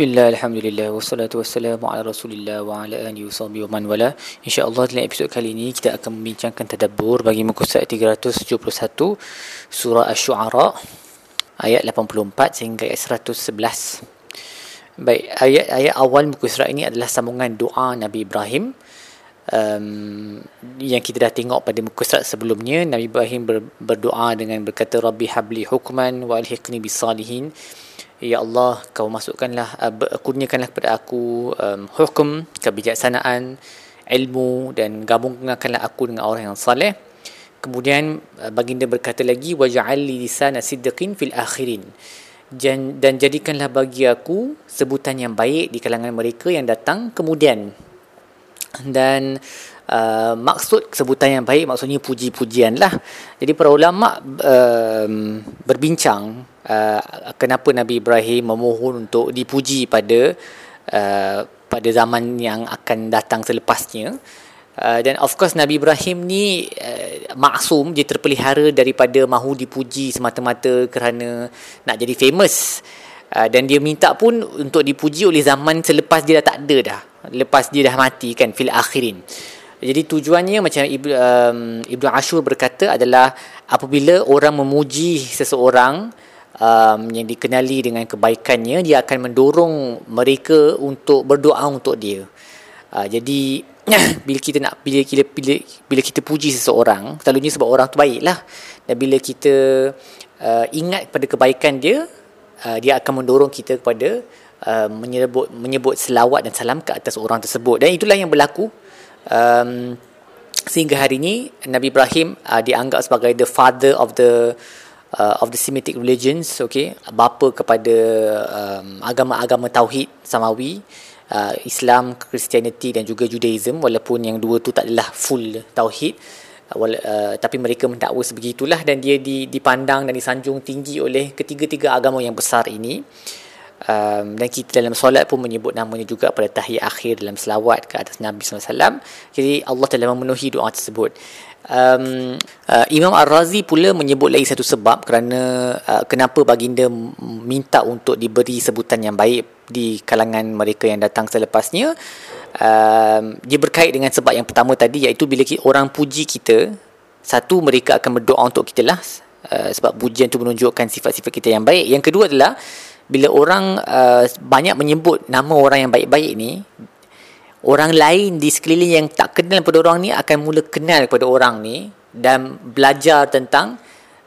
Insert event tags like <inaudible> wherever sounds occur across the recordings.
Bismillah, Alhamdulillah, wassalatu wassalamu ala rasulillah wa ala alihi wa sahbihi wa man wala. InsyaAllah dalam episod kali ini kita akan membincangkan tadabbur bagi muka surat 371 Surah Ash-Shu'ara Ayat 84 sehingga ayat 111 Baik, ayat-ayat awal muka surat ini adalah sambungan doa Nabi Ibrahim. Um, Yang kita dah tengok pada muka surat sebelumnya Nabi Ibrahim ber, berdoa dengan berkata Rabbi habli hukman wa alhiqni bisalihin Ya Allah, kau masukkanlah, uh, kurniakanlah kepada aku um, hukum, kebijaksanaan, ilmu dan gabungkanlah aku dengan orang yang saleh. Kemudian uh, baginda berkata lagi, waj'al li lisana sidqin fil akhirin. Dan jadikanlah bagi aku sebutan yang baik di kalangan mereka yang datang kemudian. Dan uh, maksud sebutan yang baik maksudnya puji-pujian lah. Jadi para ulama uh, berbincang uh, kenapa Nabi Ibrahim memohon untuk dipuji pada uh, pada zaman yang akan datang selepasnya. Uh, dan of course Nabi Ibrahim ni uh, maksum dia terpelihara daripada mahu dipuji semata-mata kerana nak jadi famous uh, dan dia minta pun untuk dipuji oleh zaman selepas dia dah tak ada dah lepas dia dah mati kan fil akhirin jadi tujuannya macam Ibnu um, Ibnu Ashur berkata adalah apabila orang memuji seseorang um, yang dikenali dengan kebaikannya dia akan mendorong mereka untuk berdoa untuk dia. Uh, jadi <clears throat> bila kita nak bila bila bila, bila kita puji seseorang selalunya sebab orang tu baiklah dan bila kita uh, ingat pada kebaikan dia uh, dia akan mendorong kita kepada uh, menyebut menyebut selawat dan salam ke atas orang tersebut dan itulah yang berlaku um, sehingga hari ini Nabi Ibrahim uh, dianggap sebagai the father of the uh, of the Semitic religions okay? Bapa kepada um, agama-agama tauhid samawi uh, Islam Christianity dan juga Judaism walaupun yang dua tu tak adalah full tauhid uh, uh, tapi mereka mendakwa sebegitulah dan dia dipandang dan disanjung tinggi oleh ketiga-tiga agama yang besar ini um, dan kita dalam solat pun menyebut namanya juga pada tahiyat akhir dalam selawat ke atas Nabi SAW jadi Allah telah memenuhi doa tersebut. Um, uh, Imam Ar-Razi pula menyebut lagi satu sebab kerana uh, kenapa baginda minta untuk diberi sebutan yang baik di kalangan mereka yang datang selepasnya. Um, dia berkait dengan sebab yang pertama tadi iaitu bila orang puji kita satu mereka akan berdoa untuk kita lah. Uh, sebab pujian itu menunjukkan sifat-sifat kita yang baik. Yang kedua adalah bila orang uh, banyak menyebut nama orang yang baik-baik ni orang lain di sekeliling yang tak kenal pada orang ni akan mula kenal pada orang ni dan belajar tentang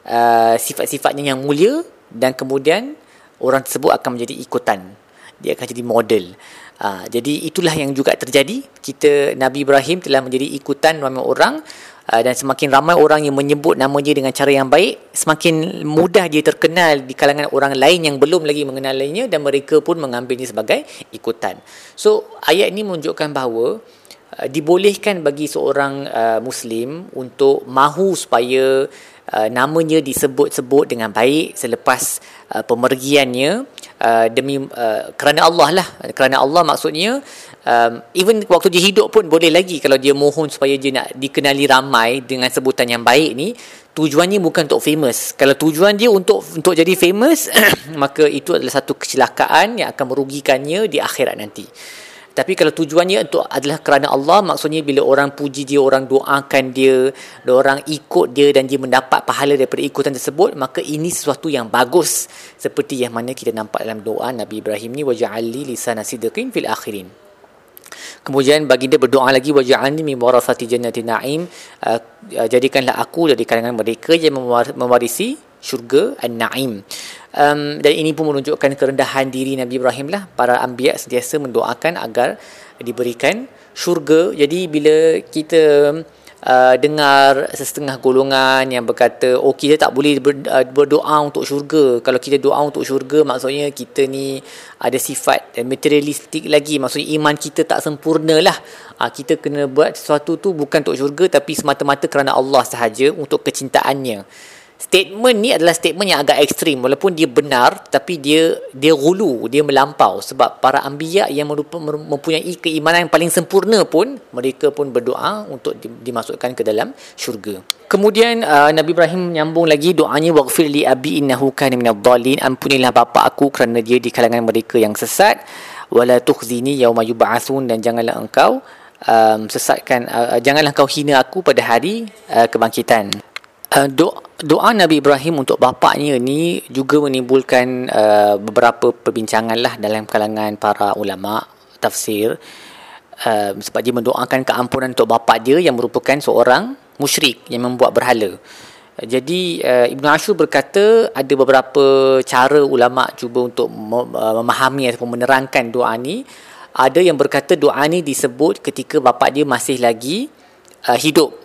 uh, sifat-sifatnya yang mulia dan kemudian orang tersebut akan menjadi ikutan. Dia akan jadi model. Uh, jadi itulah yang juga terjadi. Kita Nabi Ibrahim telah menjadi ikutan ramai orang Uh, dan semakin ramai orang yang menyebut nama dia dengan cara yang baik semakin mudah dia terkenal di kalangan orang lain yang belum lagi mengenalinya dan mereka pun mengambilnya sebagai ikutan. So ayat ini menunjukkan bahawa uh, dibolehkan bagi seorang uh, muslim untuk mahu supaya uh, namanya disebut-sebut dengan baik selepas uh, pemergiannya uh, demi uh, kerana Allah lah. Kerana Allah maksudnya um, even waktu dia hidup pun boleh lagi kalau dia mohon supaya dia nak dikenali ramai dengan sebutan yang baik ni tujuannya bukan untuk famous. Kalau tujuan dia untuk untuk jadi famous <coughs> maka itu adalah satu kecelakaan yang akan merugikannya di akhirat nanti tapi kalau tujuannya untuk adalah kerana Allah maksudnya bila orang puji dia orang doakan dia orang ikut dia dan dia mendapat pahala daripada ikutan tersebut maka ini sesuatu yang bagus. Seperti yang mana kita nampak dalam doa Nabi Ibrahim ni waja'alli lisana sidqin fil akhirin. Kemudian baginda berdoa lagi waj'alni min warasati jannati na'im. Uh, uh, jadikanlah aku dari kalangan mereka yang mewarisi syurga an-na'im. Um, dan ini pun menunjukkan kerendahan diri Nabi Ibrahim lah. Para anbiya sentiasa mendoakan agar diberikan syurga. Jadi bila kita uh, dengar setengah golongan yang berkata oh kita tak boleh ber, uh, berdoa untuk syurga kalau kita doa untuk syurga maksudnya kita ni ada sifat materialistik lagi maksudnya iman kita tak sempurna lah uh, kita kena buat sesuatu tu bukan untuk syurga tapi semata-mata kerana Allah sahaja untuk kecintaannya statement ni adalah statement yang agak ekstrim. Walaupun dia benar tapi dia dia gulu dia melampau. Sebab para anbiya yang mempunyai keimanan yang paling sempurna pun mereka pun berdoa untuk dimasukkan ke dalam syurga. Kemudian uh, Nabi Ibrahim menyambung lagi doanya waghfir li abi innahu kana minadh-dhalin ampunilah bapa aku kerana dia di kalangan mereka yang sesat. Wala tukhzini yauma yub'atsun dan janganlah engkau um, sesatkan uh, janganlah engkau hina aku pada hari uh, kebangkitan. Uh, doa doa Nabi Ibrahim untuk bapaknya ni juga menimbulkan uh, beberapa perbincangan lah dalam kalangan para ulama tafsir uh, sebab dia mendoakan keampunan untuk bapak dia yang merupakan seorang musyrik yang membuat berhala. Jadi uh, Ibn Ashur berkata ada beberapa cara ulama cuba untuk uh, memahami ataupun menerangkan doa ni. Ada yang berkata doa ni disebut ketika bapak dia masih lagi uh, hidup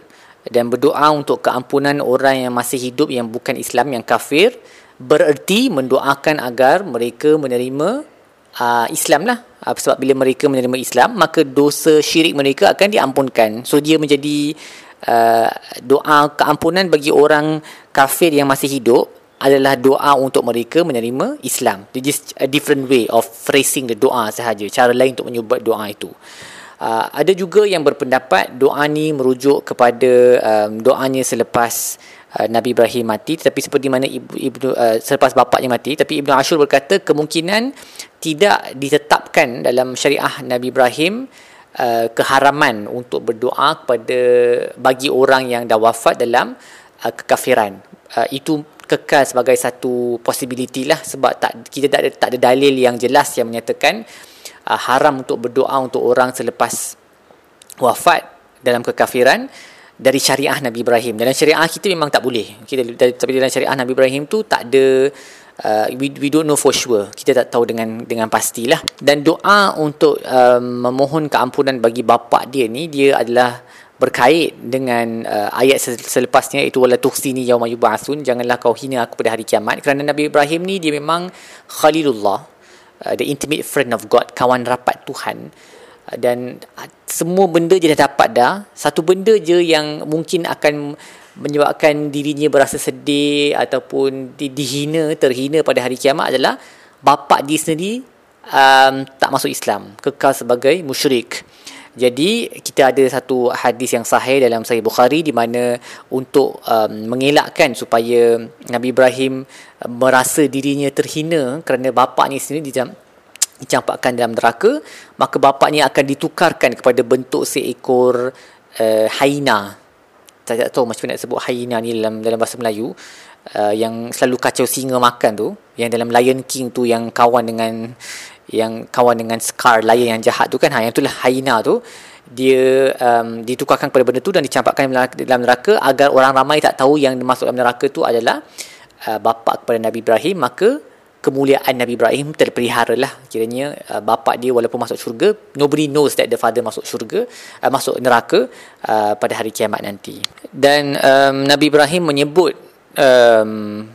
dan berdoa untuk keampunan orang yang masih hidup yang bukan Islam yang kafir bererti mendoakan agar mereka menerima uh, Islam lah uh, sebab bila mereka menerima Islam maka dosa syirik mereka akan diampunkan so dia menjadi uh, doa keampunan bagi orang kafir yang masih hidup adalah doa untuk mereka menerima Islam. It's just a different way of phrasing the doa sahaja. Cara lain untuk menyebut doa itu. Uh, ada juga yang berpendapat doa ni merujuk kepada um, doanya selepas uh, Nabi Ibrahim mati. Tetapi seperti mana ibu, ibu uh, selepas bapaknya mati. Tapi Ibnu Ashur berkata kemungkinan tidak ditetapkan dalam syariah Nabi Ibrahim uh, keharaman untuk berdoa kepada bagi orang yang dah wafat dalam uh, kekafiran. Uh, itu kekal sebagai satu possibility lah sebab tak kita tak ada, tak ada dalil yang jelas yang menyatakan haram untuk berdoa untuk orang selepas wafat dalam kekafiran dari syariah Nabi Ibrahim. Dalam syariah kita memang tak boleh. Kita tapi dalam syariah Nabi Ibrahim tu tak ada uh, we, we don't know for sure. Kita tak tahu dengan dengan pastilah. Dan doa untuk um, memohon keampunan bagi bapa dia ni dia adalah berkait dengan uh, ayat selepasnya itu wala tukhsini yauma yub'atsun janganlah kau hina aku pada hari kiamat kerana Nabi Ibrahim ni dia memang khalilullah Uh, the intimate friend of God, kawan rapat Tuhan. Uh, dan uh, semua benda je dah dapat dah. Satu benda je yang mungkin akan menyebabkan dirinya berasa sedih ataupun di, dihina, terhina pada hari kiamat adalah bapa dia sendiri um, tak masuk Islam. Kekal sebagai musyrik. Jadi kita ada satu hadis yang sahih dalam Sahih Bukhari di mana untuk um, mengelakkan supaya Nabi Ibrahim um, merasa dirinya terhina kerana bapaknya sendiri dicam, dicampakkan dalam neraka, maka bapaknya akan ditukarkan kepada bentuk seekor uh, haina. Saya tak tahu macam mana nak sebut haina ni dalam dalam bahasa Melayu. Uh, yang selalu kacau singa makan tu yang dalam Lion King tu yang kawan dengan yang kawan dengan Scar layan yang jahat tu kan ha yang itulah hyena tu dia um, ditukarkan kepada benda tu dan dicampakkan dalam neraka agar orang ramai tak tahu yang masuk dalam neraka tu adalah uh, bapa kepada Nabi Ibrahim. Maka kemuliaan Nabi Ibrahim terpelihara lah. Kiranya uh, bapa dia walaupun masuk syurga nobody knows that the father masuk syurga uh, masuk neraka uh, pada hari kiamat nanti. Dan um, Nabi Ibrahim menyebut um,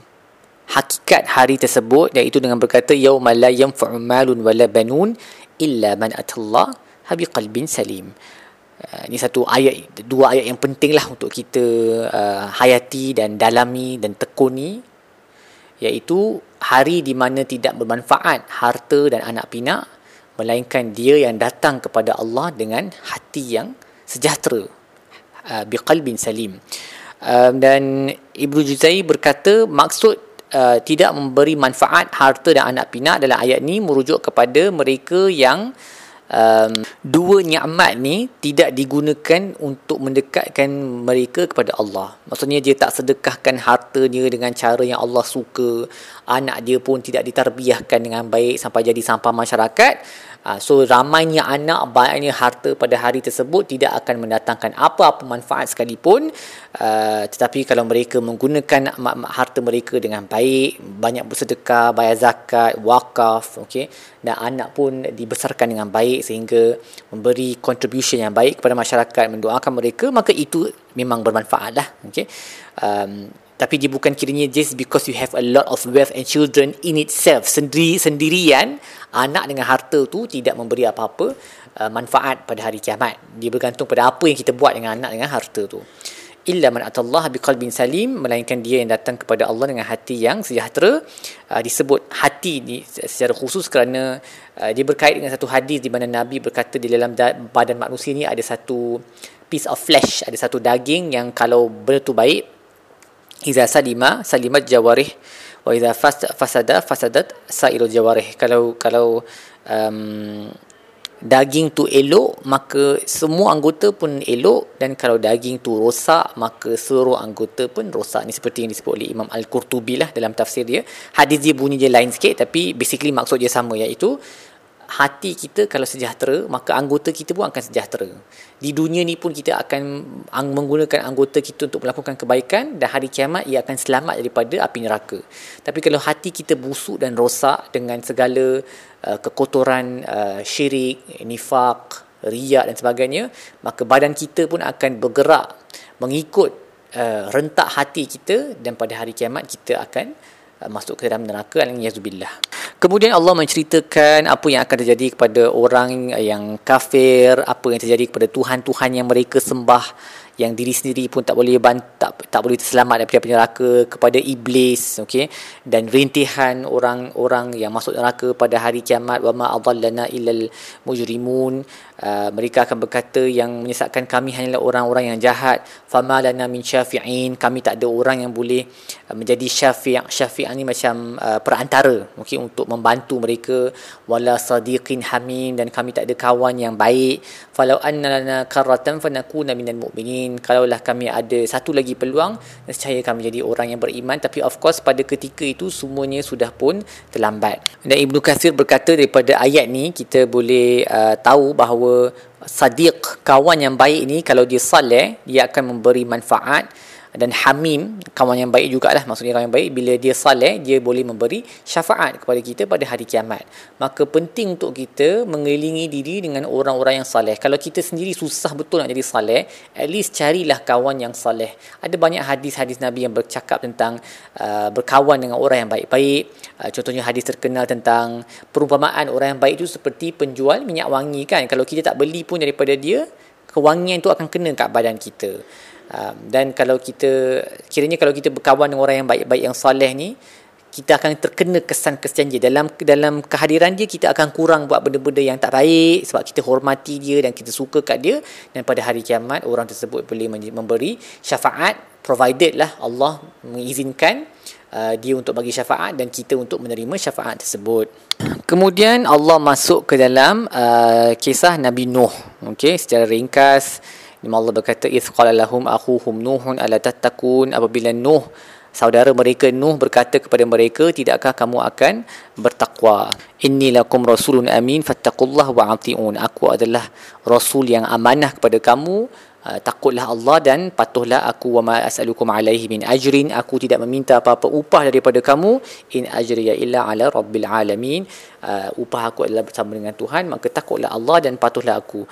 hakikat hari tersebut iaitu dengan berkata yauma la yanfa'u malun wala banun illa man atallah habi qalbin salim. Uh, ini satu ayat dua ayat yang penting lah untuk kita uh, hayati dan dalami dan tekuni iaitu hari di mana tidak bermanfaat harta dan anak pinak melainkan dia yang datang kepada Allah dengan hati yang sejahtera uh, biqalbin salim. Uh, dan Ibnu Juzai berkata maksud uh, tidak memberi manfaat harta dan anak pinak dalam ayat ni merujuk kepada mereka yang um, dua nikmat ni tidak digunakan untuk mendekatkan mereka kepada Allah. Maksudnya dia tak sedekahkan hartanya dengan cara yang Allah suka. Anak dia pun tidak ditarbiahkan dengan baik sampai jadi sampah masyarakat. Uh, so ramainya anak, banyaknya harta pada hari tersebut tidak akan mendatangkan apa-apa manfaat sekalipun. Uh, tetapi kalau mereka menggunakan harta mereka dengan baik, banyak bersedekah, bayar zakat, wakaf, okay, dan anak pun dibesarkan dengan baik sehingga memberi contribution yang baik kepada masyarakat, mendoakan mereka, maka itu memang bermanfaat lah. Okay. Um, tapi dia bukan kiranya just because you have a lot of wealth and children in itself sendiri sendirian anak dengan harta tu tidak memberi apa-apa uh, manfaat pada hari kiamat. Dia bergantung pada apa yang kita buat dengan anak dengan harta tu. Illa man atallaha biqalbin salim melainkan dia yang datang kepada Allah dengan hati yang sejahtera. Uh, disebut hati ni secara khusus kerana uh, dia berkait dengan satu hadis di mana nabi berkata di dalam da- badan manusia ni ada satu piece of flesh ada satu daging yang kalau betul baik iza salima salimat jawarih. Wa iza fasada fasadat sairul jawarih. Kalau kalau um, daging tu elok maka semua anggota pun elok. Dan kalau daging tu rosak maka seluruh anggota pun rosak. Ni seperti yang disebut oleh Imam Al-Qurtubi lah dalam tafsir dia. Hadis dia bunyi dia lain sikit tapi basically maksud dia sama iaitu hati kita kalau sejahtera maka anggota kita pun akan sejahtera. Di dunia ni pun kita akan menggunakan anggota kita untuk melakukan kebaikan dan hari kiamat ia akan selamat daripada api neraka. Tapi kalau hati kita busuk dan rosak dengan segala uh, kekotoran uh, syirik nifak riak dan sebagainya maka badan kita pun akan bergerak mengikut uh, rentak hati kita dan pada hari kiamat kita akan masuk ke dalam neraka al-yazubillah Kemudian Allah menceritakan apa yang akan terjadi kepada orang yang kafir, apa yang terjadi kepada tuhan-tuhan yang mereka sembah yang diri sendiri pun tak boleh bant- tak, tak boleh terselamat daripada neraka kepada iblis okey? Dan rintihan orang-orang yang masuk neraka pada hari kiamat wa ma adallana illal mujrimun uh, mereka akan berkata yang menyesatkan kami hanyalah orang-orang yang jahat. Fama lana min syafi'in kami tak ada orang yang boleh uh, menjadi syafi' syafi' ni macam uh, perantara okey? Untuk membantu mereka. Wala sadiqin hamim dan kami tak ada kawan yang baik. Falau anna lana karratan fanakuna minal mu'minin mukminin kalaulah kami ada satu lagi peluang nescaya kami jadi orang yang beriman. Tapi of course pada ketika itu semuanya sudah pun terlambat. Dan Ibnu Katsir berkata daripada ayat ni kita boleh uh, tahu bahawa sadiq kawan yang baik ni kalau dia saleh dia akan memberi manfaat dan hamim kawan yang baik jugalah maksudnya kawan yang baik bila dia saleh dia boleh memberi syafaat kepada kita pada hari kiamat. Maka penting untuk kita mengelilingi diri dengan orang-orang yang saleh. Kalau kita sendiri susah betul nak jadi saleh at least carilah kawan yang saleh. Ada banyak hadis-hadis nabi yang bercakap tentang uh, berkawan dengan orang yang baik-baik. Uh, contohnya hadis terkenal tentang perumpamaan orang yang baik itu seperti penjual minyak wangi kan. Kalau kita tak beli pun daripada dia kewangian itu akan kena kat badan kita dan kalau kita kiranya kalau kita berkawan dengan orang yang baik-baik yang soleh ni kita akan terkena kesan-kesan dia. Dalam dalam kehadiran dia kita akan kurang buat benda-benda yang tak baik sebab kita hormati dia dan kita suka kat dia. Dan pada hari kiamat orang tersebut boleh memberi syafaat provided lah Allah mengizinkan uh, dia untuk bagi syafaat dan kita untuk menerima syafaat tersebut. Kemudian Allah masuk ke dalam uh, kisah Nabi Nuh. Okey secara ringkas Allah berkata iz qala lahum akhuhum nuhun ala tattakun apabila Nuh saudara mereka Nuh berkata kepada mereka tidakkah kamu akan bertakwa? Inni lakum rasulun amin fattaqullah wa atiun. Aku adalah rasul yang amanah kepada kamu. Uh, takutlah Allah dan patuhlah aku. Wa ma as'alukum alaihi min ajrin. Aku tidak meminta apa-apa upah daripada kamu. In ajriya illa ala rabbil alamin. Uh, upah aku adalah bersama dengan Tuhan maka takutlah Allah dan patuhlah aku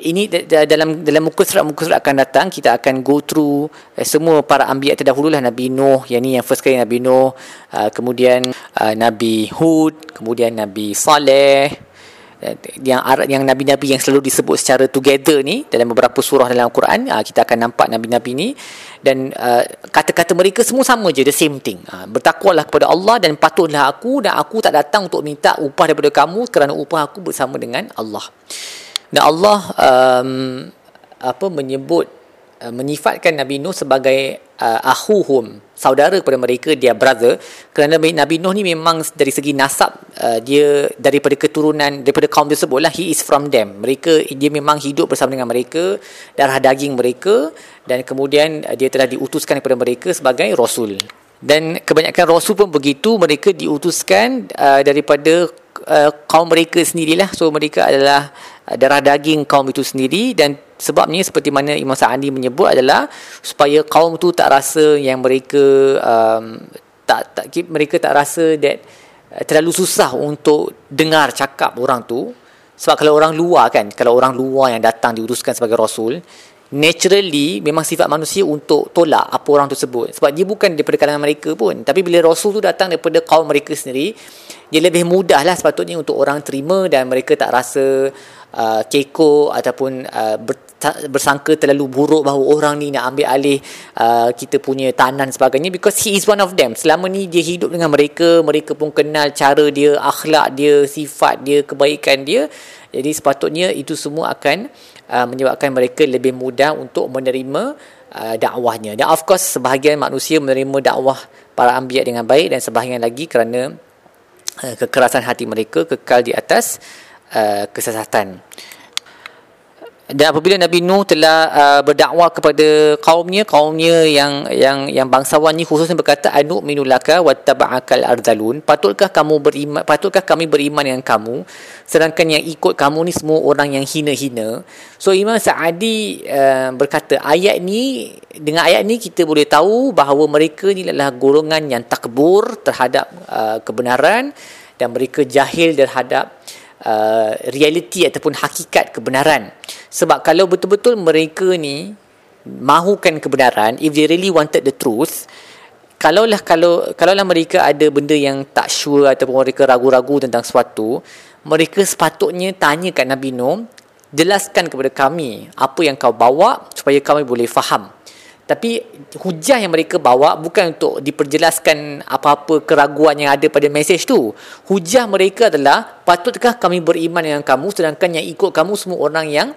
ini dalam dalam muka surat muka surat akan datang kita akan go through uh, semua para anbiya terdahulu lah Nabi Nuh yang ni yang first kali Nabi Nuh uh, kemudian uh, Nabi Hud kemudian Nabi Saleh uh, yang yang nabi-nabi yang selalu disebut secara together ni dalam beberapa surah dalam Al-Quran uh, kita akan nampak nabi-nabi ni. Dan uh, kata-kata mereka semua sama je the same thing. Uh, bertakwalah kepada Allah dan patuhlah aku dan aku tak datang untuk minta upah daripada kamu kerana upah aku bersama dengan Allah dan Allah um, apa menyebut uh, menyifatkan Nabi Nuh sebagai uh, ahuhum saudara kepada mereka dia brother. Kerana Nabi Nuh ni memang dari segi nasab uh, dia daripada keturunan daripada kaum tersebut lah he is from them. Mereka dia memang hidup bersama dengan mereka darah daging mereka dan kemudian uh, dia telah diutuskan kepada mereka sebagai rasul. Dan kebanyakan rasul pun begitu mereka diutuskan uh, daripada uh, kaum mereka sendirilah. So mereka adalah darah daging kaum itu sendiri dan sebabnya seperti mana Imam Sa'adi menyebut adalah supaya kaum tu tak rasa yang mereka um, tak, tak mereka tak rasa that uh, terlalu susah untuk dengar cakap orang tu. Sebab kalau orang luar kan kalau orang luar yang datang diutuskan sebagai rasul naturally memang sifat manusia untuk tolak apa orang tersebut. Sebab dia bukan daripada kalangan mereka pun. Tapi bila rasul tu datang daripada kaum mereka sendiri dia lebih mudah lah sepatutnya untuk orang terima dan mereka tak rasa uh, keko ataupun uh, ber, bersangka terlalu buruk bahawa orang ni nak ambil alih uh, kita punya tanah dan sebagainya because he is one of them. Selama ni dia hidup dengan mereka mereka pun kenal cara dia akhlak dia sifat dia kebaikan dia. Jadi sepatutnya itu semua akan uh, menyebabkan mereka lebih mudah untuk menerima uh, dakwahnya. Dan of course sebahagian manusia menerima dakwah para anbiya dengan baik dan sebahagian lagi kerana uh, kekerasan hati mereka kekal di atas uh, kesesatan. Dan apabila Nabi Nuh telah uh, berdakwah kepada kaumnya kaumnya yang yang yang bangsawan ni khususnya berkata anu minulaka wattaba'akal ardalun patutkah kamu beriman patutkah kami beriman dengan kamu? Sedangkan yang ikut kamu ni semua orang yang hina-hina. So Imam Sa'adi uh, berkata ayat ni dengan ayat ni kita boleh tahu bahawa mereka ni adalah golongan yang takbur terhadap uh, kebenaran dan mereka jahil terhadap uh, realiti ataupun hakikat kebenaran. Sebab kalau betul-betul mereka ni mahukan kebenaran if they really wanted the truth kalaulah kalau kalaulah mereka ada benda yang tak sure ataupun mereka ragu-ragu tentang sesuatu mereka sepatutnya tanya kat Nabi Nuh jelaskan kepada kami apa yang kau bawa supaya kami boleh faham tapi hujah yang mereka bawa bukan untuk diperjelaskan apa-apa keraguan yang ada pada mesej tu. Hujah mereka adalah patutkah kami beriman dengan kamu sedangkan yang ikut kamu semua orang yang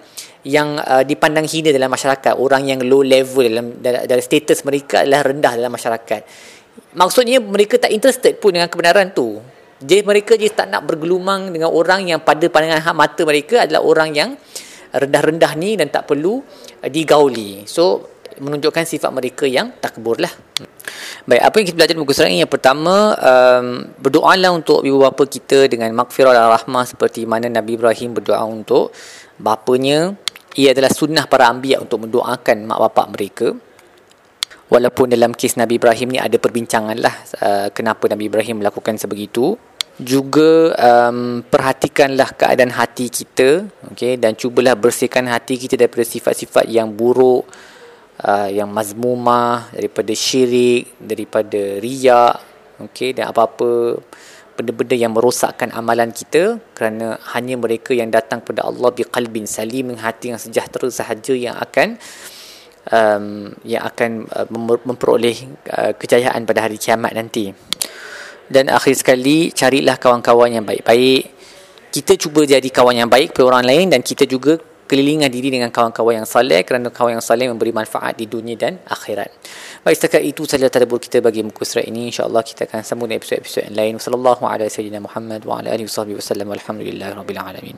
yang uh, dipandang hina dalam masyarakat, orang yang low level dalam dalam status mereka adalah rendah dalam masyarakat. Maksudnya mereka tak interested pun dengan kebenaran tu. Jadi mereka je tak nak bergelumang dengan orang yang pada pandangan mata mereka adalah orang yang rendah-rendah ni dan tak perlu uh, digauli. So menunjukkan sifat mereka yang takbur lah. Baik, apa yang kita belajar buku surat ini? Yang pertama, um, berdoalah untuk ibu bapa kita dengan makfirah dan rahmah seperti mana Nabi Ibrahim berdoa untuk bapanya. Ia adalah sunnah para ambiak untuk mendoakan mak bapak mereka. Walaupun dalam kes Nabi Ibrahim ni ada perbincangan lah uh, kenapa Nabi Ibrahim melakukan sebegitu. Juga um, perhatikanlah keadaan hati kita okay, dan cubalah bersihkan hati kita daripada sifat-sifat yang buruk, uh, yang mazmumah daripada syirik daripada riak okey dan apa-apa benda-benda yang merosakkan amalan kita kerana hanya mereka yang datang kepada Allah biqalbin salim dengan hati yang sejahtera sahaja yang akan um, yang akan uh, memperoleh uh, kejayaan pada hari kiamat nanti. Dan akhir sekali carilah kawan-kawan yang baik-baik. Kita cuba jadi kawan yang baik kepada orang lain dan kita juga kelilingan diri dengan kawan-kawan yang saleh kerana kawan yang saleh memberi manfaat di dunia dan akhirat. Baik setakat itu sahaja tadabbur kita bagi muka surat ini insya-Allah kita akan sambung episod-episod yang lain. Wassallallahu ala sayyidina Muhammad wa ala alihi wasallam walhamdulillahirabbil alamin.